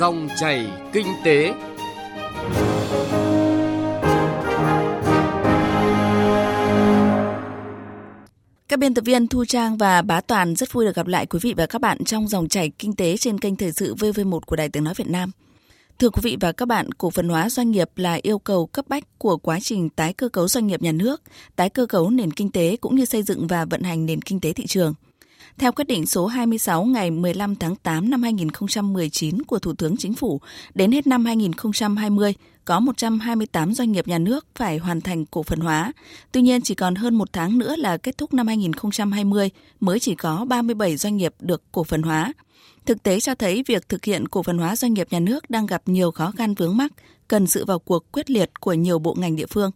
Dòng chảy kinh tế. Các biên tập viên Thu Trang và Bá Toàn rất vui được gặp lại quý vị và các bạn trong dòng chảy kinh tế trên kênh Thời sự VV1 của Đài Tiếng Nói Việt Nam. Thưa quý vị và các bạn, cổ phần hóa doanh nghiệp là yêu cầu cấp bách của quá trình tái cơ cấu doanh nghiệp nhà nước, tái cơ cấu nền kinh tế cũng như xây dựng và vận hành nền kinh tế thị trường. Theo quyết định số 26 ngày 15 tháng 8 năm 2019 của Thủ tướng Chính phủ, đến hết năm 2020, có 128 doanh nghiệp nhà nước phải hoàn thành cổ phần hóa. Tuy nhiên, chỉ còn hơn một tháng nữa là kết thúc năm 2020 mới chỉ có 37 doanh nghiệp được cổ phần hóa. Thực tế cho thấy việc thực hiện cổ phần hóa doanh nghiệp nhà nước đang gặp nhiều khó khăn vướng mắc, cần sự vào cuộc quyết liệt của nhiều bộ ngành địa phương.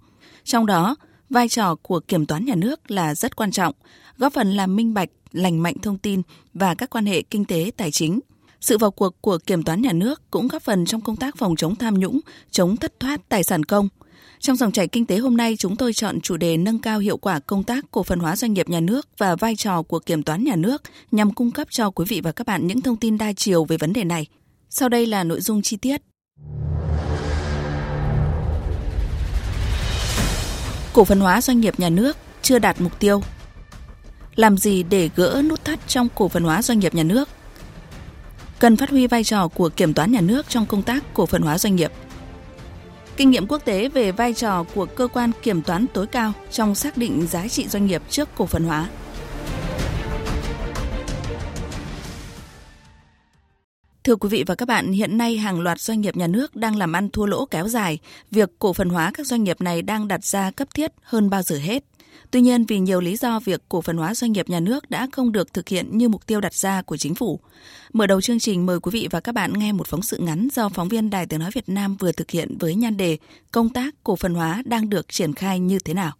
Trong đó, vai trò của kiểm toán nhà nước là rất quan trọng, góp phần làm minh bạch, lành mạnh thông tin và các quan hệ kinh tế tài chính. Sự vào cuộc của kiểm toán nhà nước cũng góp phần trong công tác phòng chống tham nhũng, chống thất thoát tài sản công. Trong dòng chảy kinh tế hôm nay, chúng tôi chọn chủ đề nâng cao hiệu quả công tác cổ phần hóa doanh nghiệp nhà nước và vai trò của kiểm toán nhà nước nhằm cung cấp cho quý vị và các bạn những thông tin đa chiều về vấn đề này. Sau đây là nội dung chi tiết. Cổ phần hóa doanh nghiệp nhà nước chưa đạt mục tiêu. Làm gì để gỡ nút thắt trong cổ phần hóa doanh nghiệp nhà nước? Cần phát huy vai trò của kiểm toán nhà nước trong công tác cổ phần hóa doanh nghiệp. Kinh nghiệm quốc tế về vai trò của cơ quan kiểm toán tối cao trong xác định giá trị doanh nghiệp trước cổ phần hóa. Thưa quý vị và các bạn, hiện nay hàng loạt doanh nghiệp nhà nước đang làm ăn thua lỗ kéo dài. Việc cổ phần hóa các doanh nghiệp này đang đặt ra cấp thiết hơn bao giờ hết. Tuy nhiên, vì nhiều lý do việc cổ phần hóa doanh nghiệp nhà nước đã không được thực hiện như mục tiêu đặt ra của chính phủ. Mở đầu chương trình mời quý vị và các bạn nghe một phóng sự ngắn do phóng viên Đài Tiếng Nói Việt Nam vừa thực hiện với nhan đề Công tác cổ phần hóa đang được triển khai như thế nào.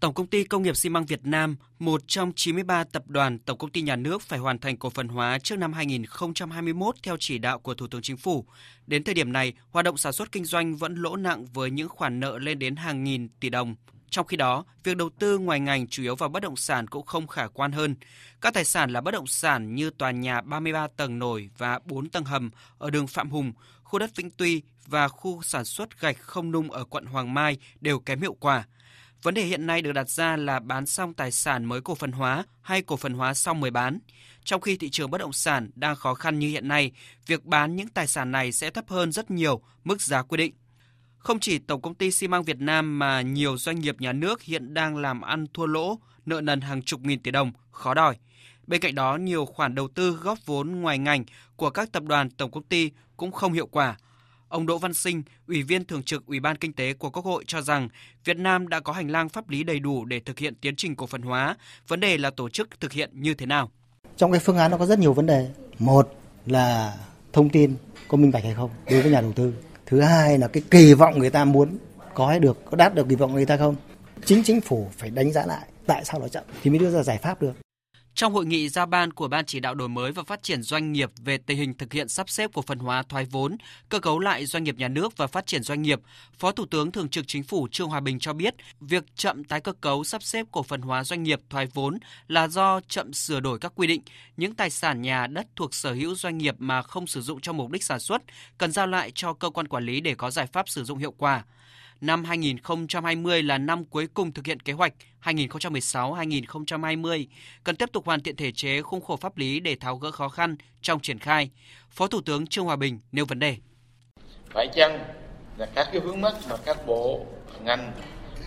Tổng công ty Công nghiệp xi măng Việt Nam, một trong 93 tập đoàn tổng công ty nhà nước phải hoàn thành cổ phần hóa trước năm 2021 theo chỉ đạo của Thủ tướng Chính phủ. Đến thời điểm này, hoạt động sản xuất kinh doanh vẫn lỗ nặng với những khoản nợ lên đến hàng nghìn tỷ đồng. Trong khi đó, việc đầu tư ngoài ngành chủ yếu vào bất động sản cũng không khả quan hơn. Các tài sản là bất động sản như tòa nhà 33 tầng nổi và 4 tầng hầm ở đường Phạm Hùng, khu đất Vĩnh Tuy và khu sản xuất gạch không nung ở quận Hoàng Mai đều kém hiệu quả. Vấn đề hiện nay được đặt ra là bán xong tài sản mới cổ phần hóa hay cổ phần hóa xong mới bán. Trong khi thị trường bất động sản đang khó khăn như hiện nay, việc bán những tài sản này sẽ thấp hơn rất nhiều mức giá quy định. Không chỉ Tổng công ty xi măng Việt Nam mà nhiều doanh nghiệp nhà nước hiện đang làm ăn thua lỗ, nợ nần hàng chục nghìn tỷ đồng, khó đòi. Bên cạnh đó, nhiều khoản đầu tư góp vốn ngoài ngành của các tập đoàn tổng công ty cũng không hiệu quả. Ông Đỗ Văn Sinh, Ủy viên Thường trực Ủy ban Kinh tế của Quốc hội cho rằng Việt Nam đã có hành lang pháp lý đầy đủ để thực hiện tiến trình cổ phần hóa. Vấn đề là tổ chức thực hiện như thế nào? Trong cái phương án nó có rất nhiều vấn đề. Một là thông tin có minh bạch hay không đối với nhà đầu tư thứ hai là cái kỳ vọng người ta muốn có hay được, có đáp được kỳ vọng người ta không? Chính chính phủ phải đánh giá lại tại sao nó chậm thì mới đưa ra giải pháp được trong hội nghị ra ban của Ban chỉ đạo đổi mới và phát triển doanh nghiệp về tình hình thực hiện sắp xếp cổ phần hóa thoái vốn, cơ cấu lại doanh nghiệp nhà nước và phát triển doanh nghiệp, Phó Thủ tướng Thường trực Chính phủ Trương Hòa Bình cho biết, việc chậm tái cơ cấu sắp xếp cổ phần hóa doanh nghiệp thoái vốn là do chậm sửa đổi các quy định, những tài sản nhà đất thuộc sở hữu doanh nghiệp mà không sử dụng cho mục đích sản xuất cần giao lại cho cơ quan quản lý để có giải pháp sử dụng hiệu quả năm 2020 là năm cuối cùng thực hiện kế hoạch 2016-2020, cần tiếp tục hoàn thiện thể chế khung khổ pháp lý để tháo gỡ khó khăn trong triển khai. Phó Thủ tướng Trương Hòa Bình nêu vấn đề. Phải chăng là các cái vướng mắc mà các bộ, ngành,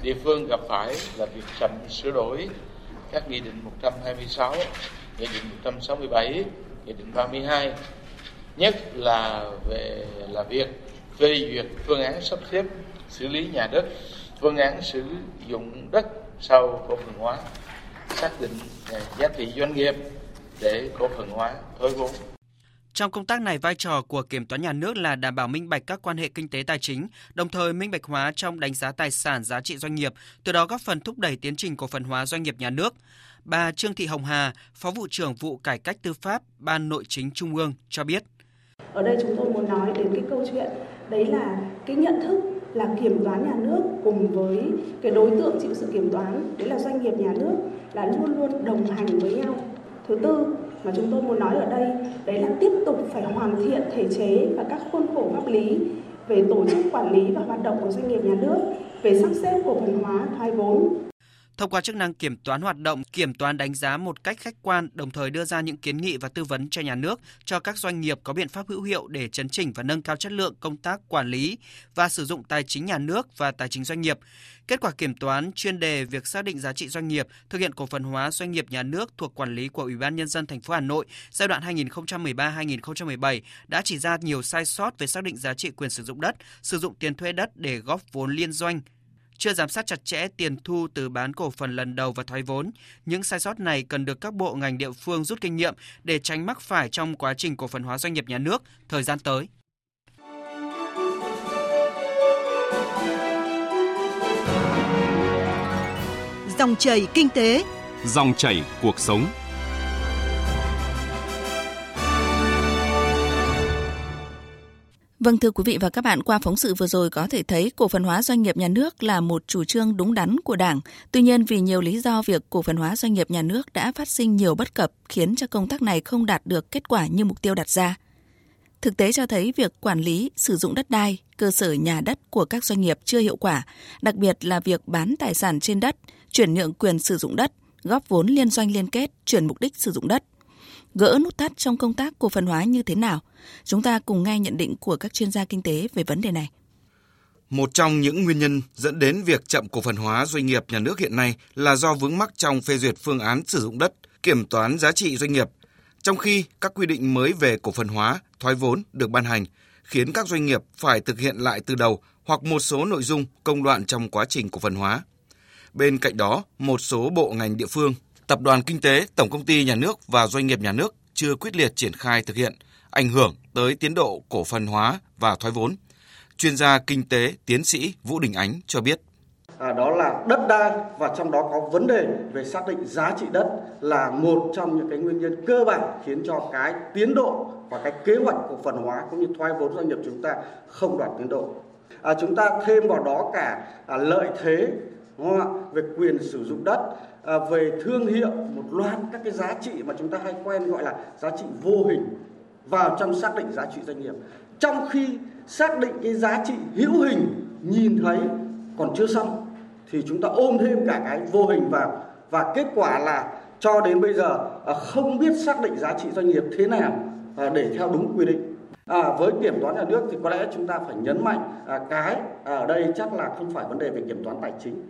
địa phương gặp phải là việc chậm sửa đổi các nghị định 126, nghị định 167, nghị định 32, nhất là về là việc phê duyệt phương án sắp xếp xử lý nhà đất, phương án sử dụng đất sau cổ phần hóa, xác định giá trị doanh nghiệp để cổ phần hóa thoái vốn. Trong công tác này, vai trò của kiểm toán nhà nước là đảm bảo minh bạch các quan hệ kinh tế tài chính, đồng thời minh bạch hóa trong đánh giá tài sản giá trị doanh nghiệp, từ đó góp phần thúc đẩy tiến trình cổ phần hóa doanh nghiệp nhà nước. Bà Trương Thị Hồng Hà, Phó vụ trưởng vụ cải cách tư pháp, Ban Nội chính Trung ương cho biết. Ở đây chúng tôi muốn nói đến cái câu chuyện đấy là cái nhận thức là kiểm toán nhà nước cùng với cái đối tượng chịu sự kiểm toán đấy là doanh nghiệp nhà nước là luôn luôn đồng hành với nhau. Thứ tư mà chúng tôi muốn nói ở đây đấy là tiếp tục phải hoàn thiện thể chế và các khuôn khổ pháp lý về tổ chức quản lý và hoạt động của doanh nghiệp nhà nước, về sắp xếp cổ phần hóa thoái vốn, thông qua chức năng kiểm toán hoạt động, kiểm toán đánh giá một cách khách quan, đồng thời đưa ra những kiến nghị và tư vấn cho nhà nước, cho các doanh nghiệp có biện pháp hữu hiệu để chấn chỉnh và nâng cao chất lượng công tác quản lý và sử dụng tài chính nhà nước và tài chính doanh nghiệp. Kết quả kiểm toán chuyên đề việc xác định giá trị doanh nghiệp, thực hiện cổ phần hóa doanh nghiệp nhà nước thuộc quản lý của Ủy ban nhân dân thành phố Hà Nội giai đoạn 2013-2017 đã chỉ ra nhiều sai sót về xác định giá trị quyền sử dụng đất, sử dụng tiền thuê đất để góp vốn liên doanh, chưa giám sát chặt chẽ tiền thu từ bán cổ phần lần đầu và thoái vốn. Những sai sót này cần được các bộ ngành địa phương rút kinh nghiệm để tránh mắc phải trong quá trình cổ phần hóa doanh nghiệp nhà nước thời gian tới. Dòng chảy kinh tế, dòng chảy cuộc sống. Vâng thưa quý vị và các bạn, qua phóng sự vừa rồi có thể thấy cổ phần hóa doanh nghiệp nhà nước là một chủ trương đúng đắn của Đảng. Tuy nhiên vì nhiều lý do việc cổ phần hóa doanh nghiệp nhà nước đã phát sinh nhiều bất cập khiến cho công tác này không đạt được kết quả như mục tiêu đặt ra. Thực tế cho thấy việc quản lý, sử dụng đất đai, cơ sở nhà đất của các doanh nghiệp chưa hiệu quả, đặc biệt là việc bán tài sản trên đất, chuyển nhượng quyền sử dụng đất, góp vốn liên doanh liên kết, chuyển mục đích sử dụng đất – gỡ nút thắt trong công tác cổ phần hóa như thế nào? Chúng ta cùng nghe nhận định của các chuyên gia kinh tế về vấn đề này. Một trong những nguyên nhân dẫn đến việc chậm cổ phần hóa doanh nghiệp nhà nước hiện nay là do vướng mắc trong phê duyệt phương án sử dụng đất, kiểm toán giá trị doanh nghiệp. Trong khi các quy định mới về cổ phần hóa, thoái vốn được ban hành, khiến các doanh nghiệp phải thực hiện lại từ đầu hoặc một số nội dung công đoạn trong quá trình cổ phần hóa. Bên cạnh đó, một số bộ ngành địa phương tập đoàn kinh tế, tổng công ty nhà nước và doanh nghiệp nhà nước chưa quyết liệt triển khai thực hiện, ảnh hưởng tới tiến độ cổ phần hóa và thoái vốn. Chuyên gia kinh tế tiến sĩ Vũ Đình Ánh cho biết. À, đó là đất đai và trong đó có vấn đề về xác định giá trị đất là một trong những cái nguyên nhân cơ bản khiến cho cái tiến độ và cái kế hoạch cổ phần hóa cũng như thoái vốn doanh nghiệp chúng ta không đạt tiến độ. À, chúng ta thêm vào đó cả à, lợi thế về quyền sử dụng đất À, về thương hiệu một loạt các cái giá trị mà chúng ta hay quen gọi là giá trị vô hình vào trong xác định giá trị doanh nghiệp. Trong khi xác định cái giá trị hữu hình nhìn thấy còn chưa xong thì chúng ta ôm thêm cả cái vô hình vào. Và kết quả là cho đến bây giờ ờ, không biết xác định giá trị doanh nghiệp thế nào ờ, để theo đúng quy định. À, với kiểm toán nhà nước thì có lẽ chúng ta phải nhấn mạnh à, cái ở đây chắc là không phải vấn đề về kiểm toán tài chính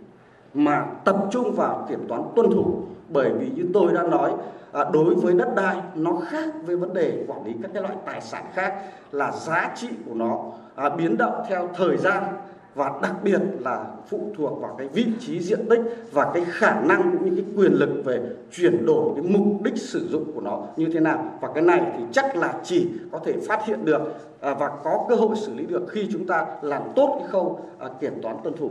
mà tập trung vào kiểm toán tuân thủ. Bởi vì như tôi đã nói à, đối với đất đai nó khác với vấn đề quản lý các cái loại tài sản khác là giá trị của nó à, biến động theo thời gian và đặc biệt là phụ thuộc vào cái vị trí diện tích và cái khả năng cũng như cái quyền lực về chuyển đổi cái mục đích sử dụng của nó như thế nào. Và cái này thì chắc là chỉ có thể phát hiện được à, và có cơ hội xử lý được khi chúng ta làm tốt cái khâu à, kiểm toán tuân thủ.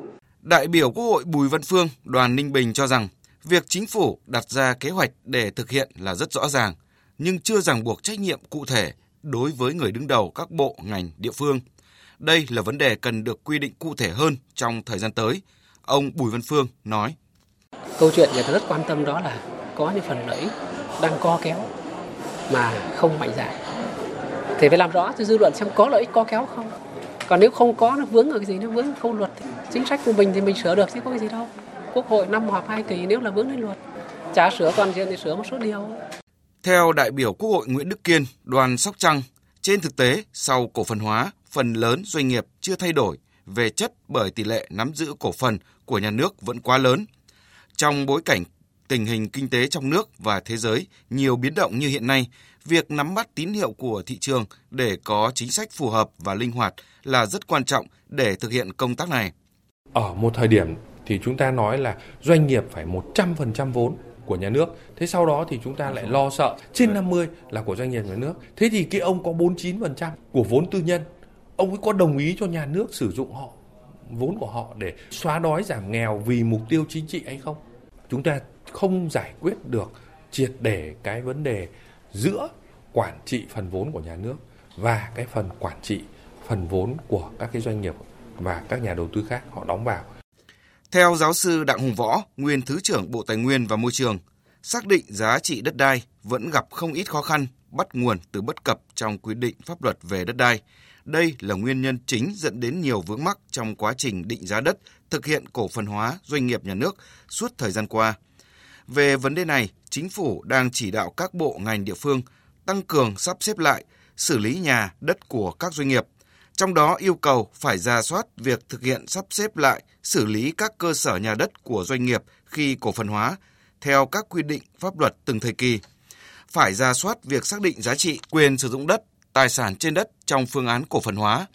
Đại biểu Quốc hội Bùi Văn Phương, đoàn Ninh Bình cho rằng việc chính phủ đặt ra kế hoạch để thực hiện là rất rõ ràng, nhưng chưa ràng buộc trách nhiệm cụ thể đối với người đứng đầu các bộ ngành địa phương. Đây là vấn đề cần được quy định cụ thể hơn trong thời gian tới. Ông Bùi Văn Phương nói. Câu chuyện người ta rất quan tâm đó là có những phần lợi đang co kéo mà không mạnh dạn. Thì phải làm rõ cho dư luận xem có lợi ích co kéo không còn nếu không có nó vướng ở cái gì? Nó vướng khâu luật thì chính sách của mình thì mình sửa được chứ có cái gì đâu. Quốc hội năm họp hai kỳ nếu là vướng đến luật. Chả sửa toàn diện thì sửa một số điều. Theo đại biểu Quốc hội Nguyễn Đức Kiên, đoàn Sóc Trăng, trên thực tế, sau cổ phần hóa, phần lớn doanh nghiệp chưa thay đổi về chất bởi tỷ lệ nắm giữ cổ phần của nhà nước vẫn quá lớn. Trong bối cảnh tình hình kinh tế trong nước và thế giới nhiều biến động như hiện nay, việc nắm bắt tín hiệu của thị trường để có chính sách phù hợp và linh hoạt là rất quan trọng để thực hiện công tác này. Ở một thời điểm thì chúng ta nói là doanh nghiệp phải 100% vốn của nhà nước. Thế sau đó thì chúng ta lại lo sợ trên 50 là của doanh nghiệp nhà nước. Thế thì cái ông có 49% của vốn tư nhân. Ông ấy có đồng ý cho nhà nước sử dụng họ, vốn của họ để xóa đói giảm nghèo vì mục tiêu chính trị hay không? Chúng ta không giải quyết được triệt để cái vấn đề giữa quản trị phần vốn của nhà nước và cái phần quản trị phần vốn của các cái doanh nghiệp và các nhà đầu tư khác họ đóng vào. Theo giáo sư Đặng Hùng Võ, nguyên Thứ trưởng Bộ Tài nguyên và Môi trường, xác định giá trị đất đai vẫn gặp không ít khó khăn bắt nguồn từ bất cập trong quy định pháp luật về đất đai. Đây là nguyên nhân chính dẫn đến nhiều vướng mắc trong quá trình định giá đất, thực hiện cổ phần hóa doanh nghiệp nhà nước suốt thời gian qua. Về vấn đề này, chính phủ đang chỉ đạo các bộ ngành địa phương tăng cường sắp xếp lại, xử lý nhà, đất của các doanh nghiệp. Trong đó yêu cầu phải ra soát việc thực hiện sắp xếp lại, xử lý các cơ sở nhà đất của doanh nghiệp khi cổ phần hóa theo các quy định pháp luật từng thời kỳ. Phải ra soát việc xác định giá trị quyền sử dụng đất, tài sản trên đất trong phương án cổ phần hóa,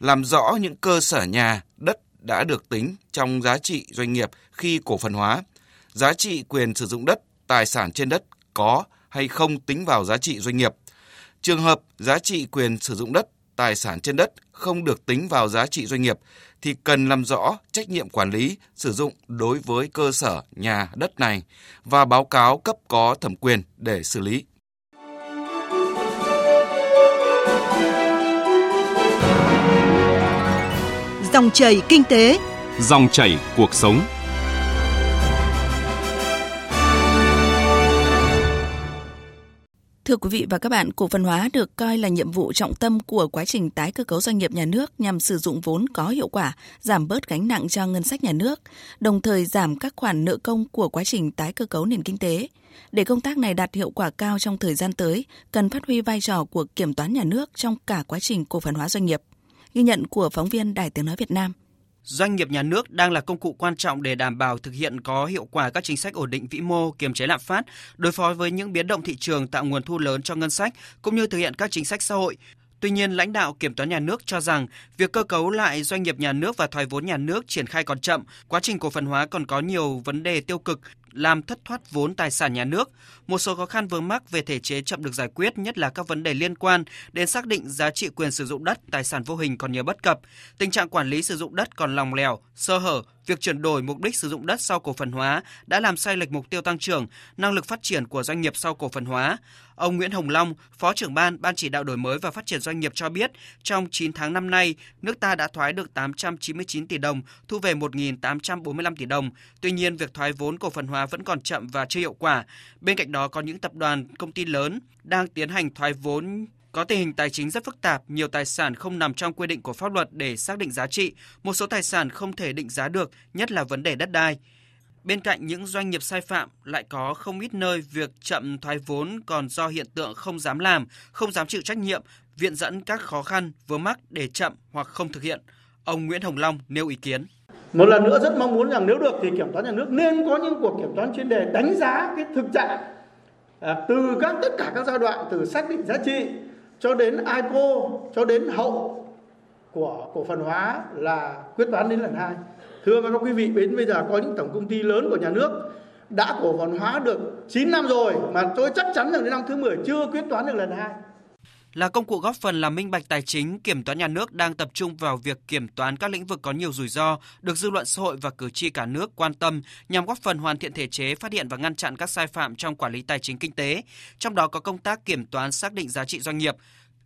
làm rõ những cơ sở nhà, đất đã được tính trong giá trị doanh nghiệp khi cổ phần hóa, giá trị quyền sử dụng đất, tài sản trên đất có hay không tính vào giá trị doanh nghiệp. Trường hợp giá trị quyền sử dụng đất, tài sản trên đất không được tính vào giá trị doanh nghiệp thì cần làm rõ trách nhiệm quản lý sử dụng đối với cơ sở nhà đất này và báo cáo cấp có thẩm quyền để xử lý. Dòng chảy kinh tế, dòng chảy cuộc sống. Thưa quý vị và các bạn, cổ phần hóa được coi là nhiệm vụ trọng tâm của quá trình tái cơ cấu doanh nghiệp nhà nước nhằm sử dụng vốn có hiệu quả, giảm bớt gánh nặng cho ngân sách nhà nước, đồng thời giảm các khoản nợ công của quá trình tái cơ cấu nền kinh tế. Để công tác này đạt hiệu quả cao trong thời gian tới, cần phát huy vai trò của kiểm toán nhà nước trong cả quá trình cổ phần hóa doanh nghiệp. Ghi nhận của phóng viên Đài Tiếng Nói Việt Nam. Doanh nghiệp nhà nước đang là công cụ quan trọng để đảm bảo thực hiện có hiệu quả các chính sách ổn định vĩ mô, kiềm chế lạm phát, đối phó với những biến động thị trường tạo nguồn thu lớn cho ngân sách cũng như thực hiện các chính sách xã hội. Tuy nhiên, lãnh đạo kiểm toán nhà nước cho rằng việc cơ cấu lại doanh nghiệp nhà nước và thoái vốn nhà nước triển khai còn chậm, quá trình cổ phần hóa còn có nhiều vấn đề tiêu cực làm thất thoát vốn tài sản nhà nước. Một số khó khăn vướng mắc về thể chế chậm được giải quyết, nhất là các vấn đề liên quan đến xác định giá trị quyền sử dụng đất, tài sản vô hình còn nhiều bất cập. Tình trạng quản lý sử dụng đất còn lòng lèo, sơ hở, việc chuyển đổi mục đích sử dụng đất sau cổ phần hóa đã làm sai lệch mục tiêu tăng trưởng, năng lực phát triển của doanh nghiệp sau cổ phần hóa. Ông Nguyễn Hồng Long, Phó trưởng ban Ban chỉ đạo đổi mới và phát triển doanh nghiệp cho biết, trong 9 tháng năm nay, nước ta đã thoái được 899 tỷ đồng, thu về 1.845 tỷ đồng. Tuy nhiên, việc thoái vốn cổ phần hóa vẫn còn chậm và chưa hiệu quả. Bên cạnh đó có những tập đoàn, công ty lớn đang tiến hành thoái vốn có tình hình tài chính rất phức tạp, nhiều tài sản không nằm trong quy định của pháp luật để xác định giá trị, một số tài sản không thể định giá được, nhất là vấn đề đất đai. Bên cạnh những doanh nghiệp sai phạm lại có không ít nơi việc chậm thoái vốn còn do hiện tượng không dám làm, không dám chịu trách nhiệm, viện dẫn các khó khăn vướng mắc để chậm hoặc không thực hiện. Ông Nguyễn Hồng Long nêu ý kiến. Một lần nữa rất mong muốn rằng nếu được thì kiểm toán nhà nước nên có những cuộc kiểm toán chuyên đề đánh giá cái thực trạng à, từ các tất cả các giai đoạn từ xác định giá trị cho đến IPO cho đến hậu của cổ phần hóa là quyết toán đến lần hai. Thưa các quý vị, đến bây giờ có những tổng công ty lớn của nhà nước đã cổ phần hóa được 9 năm rồi mà tôi chắc chắn rằng đến năm thứ 10 chưa quyết toán được lần hai là công cụ góp phần làm minh bạch tài chính, kiểm toán nhà nước đang tập trung vào việc kiểm toán các lĩnh vực có nhiều rủi ro, được dư luận xã hội và cử tri cả nước quan tâm nhằm góp phần hoàn thiện thể chế, phát hiện và ngăn chặn các sai phạm trong quản lý tài chính kinh tế, trong đó có công tác kiểm toán xác định giá trị doanh nghiệp.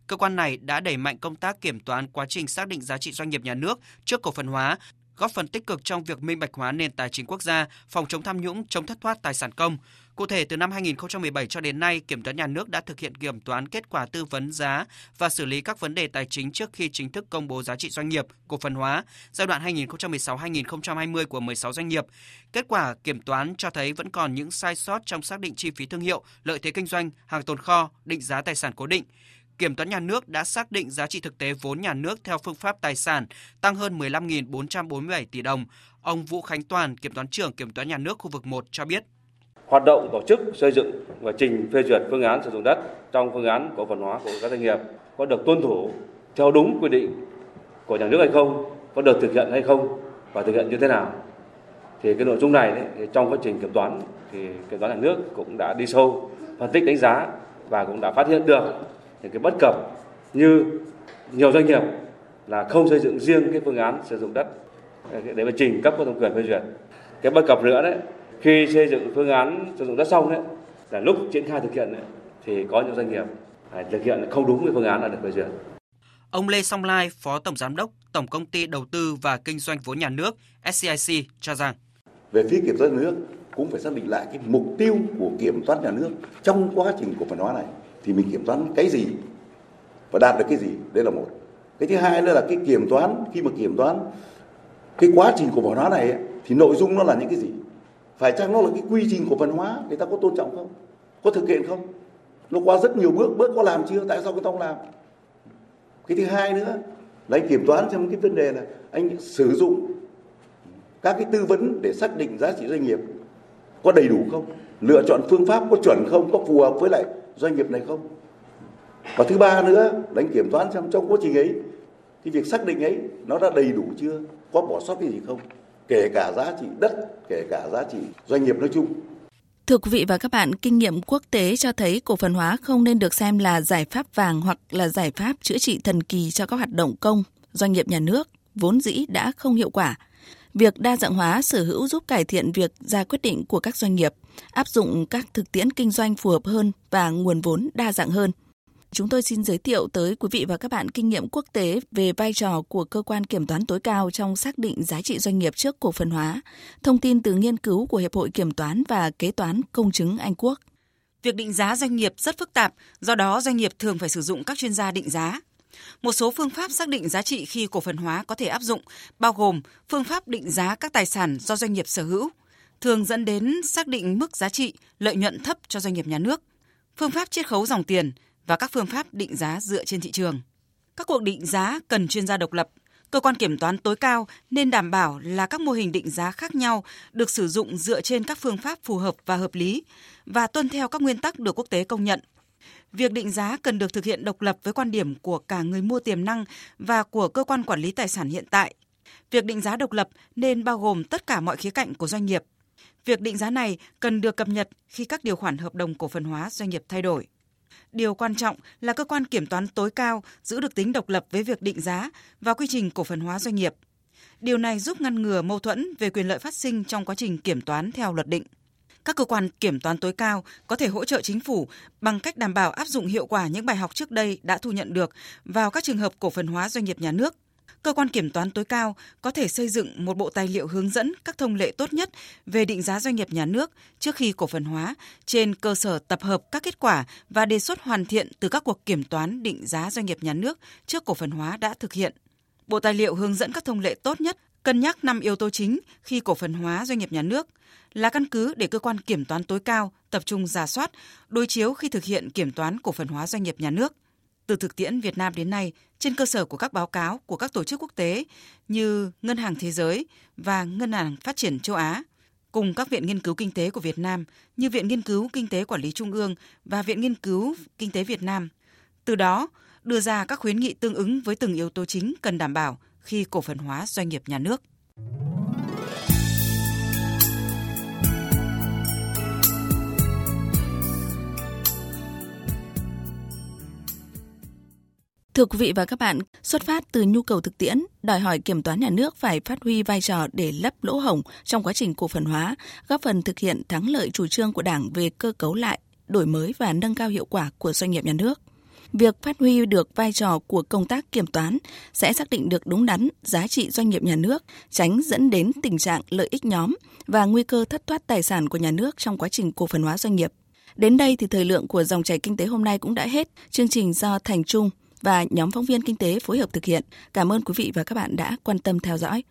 Cơ quan này đã đẩy mạnh công tác kiểm toán quá trình xác định giá trị doanh nghiệp nhà nước trước cổ phần hóa, góp phần tích cực trong việc minh bạch hóa nền tài chính quốc gia, phòng chống tham nhũng, chống thất thoát tài sản công. Cụ thể, từ năm 2017 cho đến nay, Kiểm toán Nhà nước đã thực hiện kiểm toán kết quả tư vấn giá và xử lý các vấn đề tài chính trước khi chính thức công bố giá trị doanh nghiệp, cổ phần hóa giai đoạn 2016-2020 của 16 doanh nghiệp. Kết quả kiểm toán cho thấy vẫn còn những sai sót trong xác định chi phí thương hiệu, lợi thế kinh doanh, hàng tồn kho, định giá tài sản cố định. Kiểm toán nhà nước đã xác định giá trị thực tế vốn nhà nước theo phương pháp tài sản tăng hơn 15.447 tỷ đồng. Ông Vũ Khánh Toàn, Kiểm toán trưởng Kiểm toán nhà nước khu vực 1 cho biết hoạt động tổ chức xây dựng và trình phê duyệt phương án sử dụng đất trong phương án cổ phần hóa của các doanh nghiệp có được tuân thủ theo đúng quy định của nhà nước hay không, có được thực hiện hay không và thực hiện như thế nào. Thì cái nội dung này đấy, thì trong quá trình kiểm toán thì kiểm toán nhà nước cũng đã đi sâu phân tích đánh giá và cũng đã phát hiện được những cái bất cập như nhiều doanh nghiệp là không xây dựng riêng cái phương án sử dụng đất để mà trình cấp có thẩm quyền phê duyệt. Cái bất cập nữa đấy khi xây dựng phương án sử dụng đất xong đấy là lúc triển khai thực hiện đấy, thì có những doanh nghiệp phải thực hiện không đúng cái phương án đã được phê duyệt. Ông Lê Song Lai, Phó Tổng Giám đốc Tổng Công ty Đầu tư và Kinh doanh vốn nhà nước SCIC cho rằng về phía kiểm toán nhà nước cũng phải xác định lại cái mục tiêu của kiểm toán nhà nước trong quá trình cổ phần hóa này thì mình kiểm toán cái gì và đạt được cái gì đây là một. Cái thứ hai nữa là cái kiểm toán khi mà kiểm toán cái quá trình cổ phần hóa này ấy, thì nội dung nó là những cái gì? Phải chăng nó là cái quy trình cổ phần hóa? Người ta có tôn trọng không? Có thực hiện không? Nó qua rất nhiều bước bước có làm chưa? Tại sao người ta không làm? Cái thứ hai nữa là anh kiểm toán trong cái vấn đề là anh sử dụng các cái tư vấn để xác định giá trị doanh nghiệp có đầy đủ không? Lựa chọn phương pháp có chuẩn không? Có phù hợp với lại doanh nghiệp này không? Và thứ ba nữa đánh kiểm toán trong trong quá trình ấy cái việc xác định ấy nó đã đầy đủ chưa? Có bỏ sót cái gì không? Kể cả giá trị đất kể cả giá trị doanh nghiệp nói chung. Thưa quý vị và các bạn, kinh nghiệm quốc tế cho thấy cổ phần hóa không nên được xem là giải pháp vàng hoặc là giải pháp chữa trị thần kỳ cho các hoạt động công, doanh nghiệp nhà nước vốn dĩ đã không hiệu quả. Việc đa dạng hóa sở hữu giúp cải thiện việc ra quyết định của các doanh nghiệp, áp dụng các thực tiễn kinh doanh phù hợp hơn và nguồn vốn đa dạng hơn. Chúng tôi xin giới thiệu tới quý vị và các bạn kinh nghiệm quốc tế về vai trò của cơ quan kiểm toán tối cao trong xác định giá trị doanh nghiệp trước cổ phần hóa. Thông tin từ nghiên cứu của Hiệp hội Kiểm toán và Kế toán Công chứng Anh Quốc. Việc định giá doanh nghiệp rất phức tạp, do đó doanh nghiệp thường phải sử dụng các chuyên gia định giá. Một số phương pháp xác định giá trị khi cổ phần hóa có thể áp dụng, bao gồm phương pháp định giá các tài sản do doanh nghiệp sở hữu, thường dẫn đến xác định mức giá trị, lợi nhuận thấp cho doanh nghiệp nhà nước, phương pháp chiết khấu dòng tiền và các phương pháp định giá dựa trên thị trường. Các cuộc định giá cần chuyên gia độc lập, cơ quan kiểm toán tối cao nên đảm bảo là các mô hình định giá khác nhau được sử dụng dựa trên các phương pháp phù hợp và hợp lý và tuân theo các nguyên tắc được quốc tế công nhận. Việc định giá cần được thực hiện độc lập với quan điểm của cả người mua tiềm năng và của cơ quan quản lý tài sản hiện tại. Việc định giá độc lập nên bao gồm tất cả mọi khía cạnh của doanh nghiệp. Việc định giá này cần được cập nhật khi các điều khoản hợp đồng cổ phần hóa doanh nghiệp thay đổi. Điều quan trọng là cơ quan kiểm toán tối cao giữ được tính độc lập với việc định giá và quy trình cổ phần hóa doanh nghiệp. Điều này giúp ngăn ngừa mâu thuẫn về quyền lợi phát sinh trong quá trình kiểm toán theo luật định. Các cơ quan kiểm toán tối cao có thể hỗ trợ chính phủ bằng cách đảm bảo áp dụng hiệu quả những bài học trước đây đã thu nhận được vào các trường hợp cổ phần hóa doanh nghiệp nhà nước cơ quan kiểm toán tối cao có thể xây dựng một bộ tài liệu hướng dẫn các thông lệ tốt nhất về định giá doanh nghiệp nhà nước trước khi cổ phần hóa trên cơ sở tập hợp các kết quả và đề xuất hoàn thiện từ các cuộc kiểm toán định giá doanh nghiệp nhà nước trước cổ phần hóa đã thực hiện. Bộ tài liệu hướng dẫn các thông lệ tốt nhất cân nhắc 5 yếu tố chính khi cổ phần hóa doanh nghiệp nhà nước là căn cứ để cơ quan kiểm toán tối cao tập trung giả soát, đối chiếu khi thực hiện kiểm toán cổ phần hóa doanh nghiệp nhà nước – từ thực tiễn Việt Nam đến nay, trên cơ sở của các báo cáo của các tổ chức quốc tế như Ngân hàng Thế giới và Ngân hàng Phát triển châu Á, cùng các viện nghiên cứu kinh tế của Việt Nam như Viện Nghiên cứu Kinh tế Quản lý Trung ương và Viện Nghiên cứu Kinh tế Việt Nam. Từ đó, đưa ra các khuyến nghị tương ứng với từng yếu tố chính cần đảm bảo khi cổ phần hóa doanh nghiệp nhà nước. Thưa quý vị và các bạn, xuất phát từ nhu cầu thực tiễn, đòi hỏi kiểm toán nhà nước phải phát huy vai trò để lấp lỗ hổng trong quá trình cổ phần hóa, góp phần thực hiện thắng lợi chủ trương của Đảng về cơ cấu lại, đổi mới và nâng cao hiệu quả của doanh nghiệp nhà nước. Việc phát huy được vai trò của công tác kiểm toán sẽ xác định được đúng đắn giá trị doanh nghiệp nhà nước, tránh dẫn đến tình trạng lợi ích nhóm và nguy cơ thất thoát tài sản của nhà nước trong quá trình cổ phần hóa doanh nghiệp. Đến đây thì thời lượng của dòng chảy kinh tế hôm nay cũng đã hết. Chương trình do Thành Trung, và nhóm phóng viên kinh tế phối hợp thực hiện. Cảm ơn quý vị và các bạn đã quan tâm theo dõi.